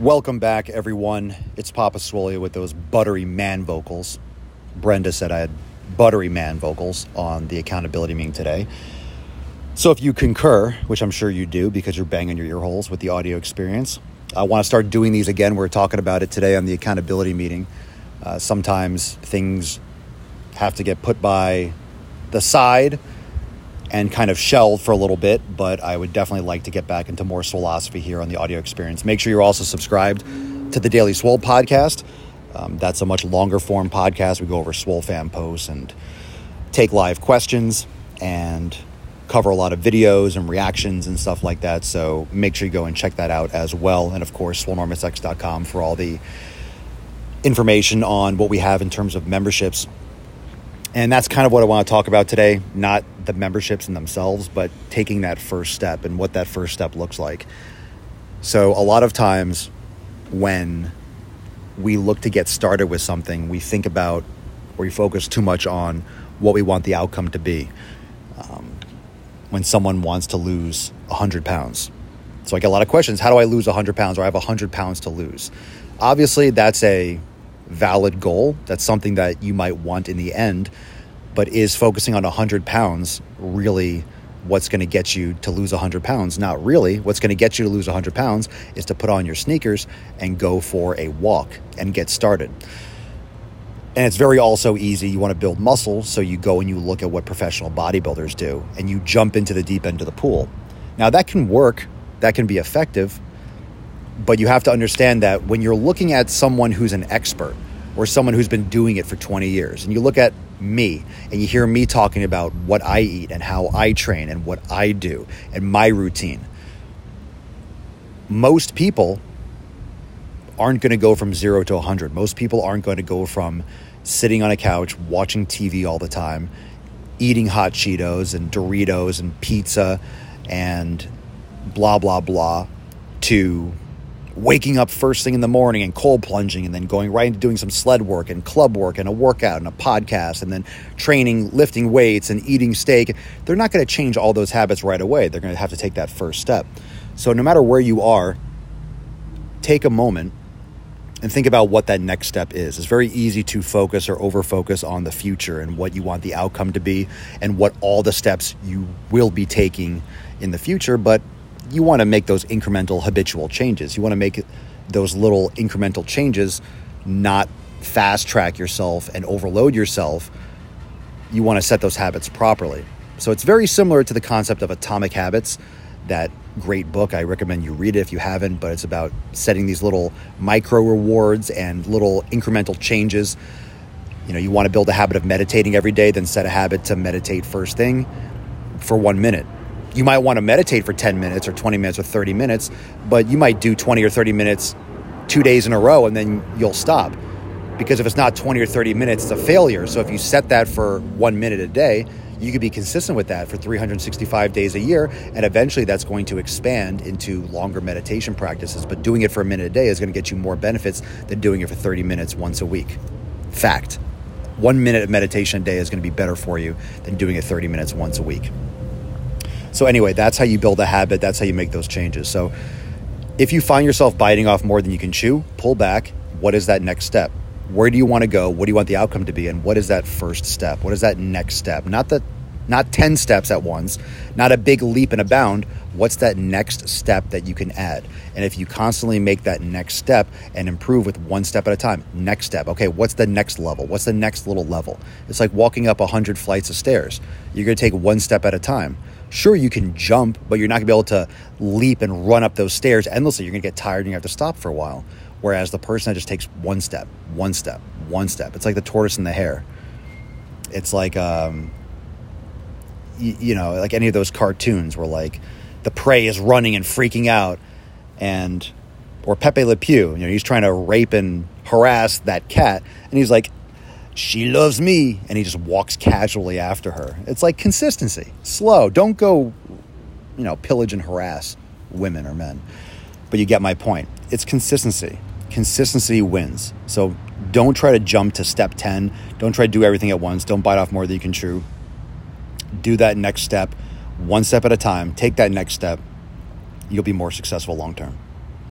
Welcome back, everyone. It's Papa Swolia with those buttery man vocals. Brenda said I had buttery man vocals on the accountability meeting today. So if you concur, which I'm sure you do because you're banging your ear holes with the audio experience, I want to start doing these again. We're talking about it today on the accountability meeting. Uh, sometimes things have to get put by the side and kind of shelved for a little bit, but I would definitely like to get back into more philosophy here on the audio experience. Make sure you're also subscribed to the Daily Swole podcast. Um, that's a much longer form podcast. We go over SwoleFam posts and take live questions and cover a lot of videos and reactions and stuff like that. So make sure you go and check that out as well. And of course, swolenormousx.com for all the information on what we have in terms of memberships and that's kind of what I want to talk about today, not the memberships in themselves, but taking that first step and what that first step looks like. So, a lot of times when we look to get started with something, we think about or we focus too much on what we want the outcome to be. Um, when someone wants to lose 100 pounds. So, I get a lot of questions how do I lose 100 pounds or I have 100 pounds to lose? Obviously, that's a valid goal. That's something that you might want in the end. But is focusing on 100 pounds really what's going to get you to lose 100 pounds? Not really. What's going to get you to lose 100 pounds is to put on your sneakers and go for a walk and get started. And it's very also easy. You want to build muscle, so you go and you look at what professional bodybuilders do and you jump into the deep end of the pool. Now, that can work, that can be effective, but you have to understand that when you're looking at someone who's an expert or someone who's been doing it for 20 years, and you look at me and you hear me talking about what I eat and how I train and what I do and my routine, most people aren't going to go from zero to 100. Most people aren't going to go from sitting on a couch watching TV all the time, eating hot Cheetos and Doritos and pizza and blah, blah, blah, to waking up first thing in the morning and cold plunging and then going right into doing some sled work and club work and a workout and a podcast and then training, lifting weights and eating steak, they're not going to change all those habits right away. They're going to have to take that first step. So, no matter where you are, take a moment and think about what that next step is. It's very easy to focus or over focus on the future and what you want the outcome to be and what all the steps you will be taking in the future, but you want to make those incremental habitual changes. You want to make those little incremental changes, not fast track yourself and overload yourself. You want to set those habits properly. So it's very similar to the concept of atomic habits. That great book, I recommend you read it if you haven't, but it's about setting these little micro rewards and little incremental changes. You know, you want to build a habit of meditating every day, then set a habit to meditate first thing for one minute you might want to meditate for 10 minutes or 20 minutes or 30 minutes, but you might do 20 or 30 minutes two days in a row and then you'll stop. Because if it's not 20 or 30 minutes, it's a failure. So if you set that for one minute a day, you could be consistent with that for 365 days a year. And eventually that's going to expand into longer meditation practices. But doing it for a minute a day is going to get you more benefits than doing it for 30 minutes once a week. Fact. One minute of meditation a day is going to be better for you than doing it 30 minutes once a week. So, anyway, that's how you build a habit. That's how you make those changes. So, if you find yourself biting off more than you can chew, pull back. What is that next step? Where do you want to go? What do you want the outcome to be? And what is that first step? What is that next step? Not that not 10 steps at once, not a big leap and a bound. What's that next step that you can add? And if you constantly make that next step and improve with one step at a time, next step, okay, what's the next level? What's the next little level? It's like walking up 100 flights of stairs. You're going to take one step at a time. Sure, you can jump, but you're not going to be able to leap and run up those stairs endlessly. You're going to get tired and you have to stop for a while. Whereas the person that just takes one step, one step, one step, it's like the tortoise and the hare. It's like, um, you, you know, like any of those cartoons where like the prey is running and freaking out, and or Pepe Le Pew, you know, he's trying to rape and harass that cat, and he's like, she loves me and he just walks casually after her. It's like consistency. Slow. Don't go you know pillage and harass women or men. But you get my point. It's consistency. Consistency wins. So don't try to jump to step 10 don't try to do everything at once. Don't bite off more than you can chew. Do that next step one step at a time. Take that next step. You'll be more successful long term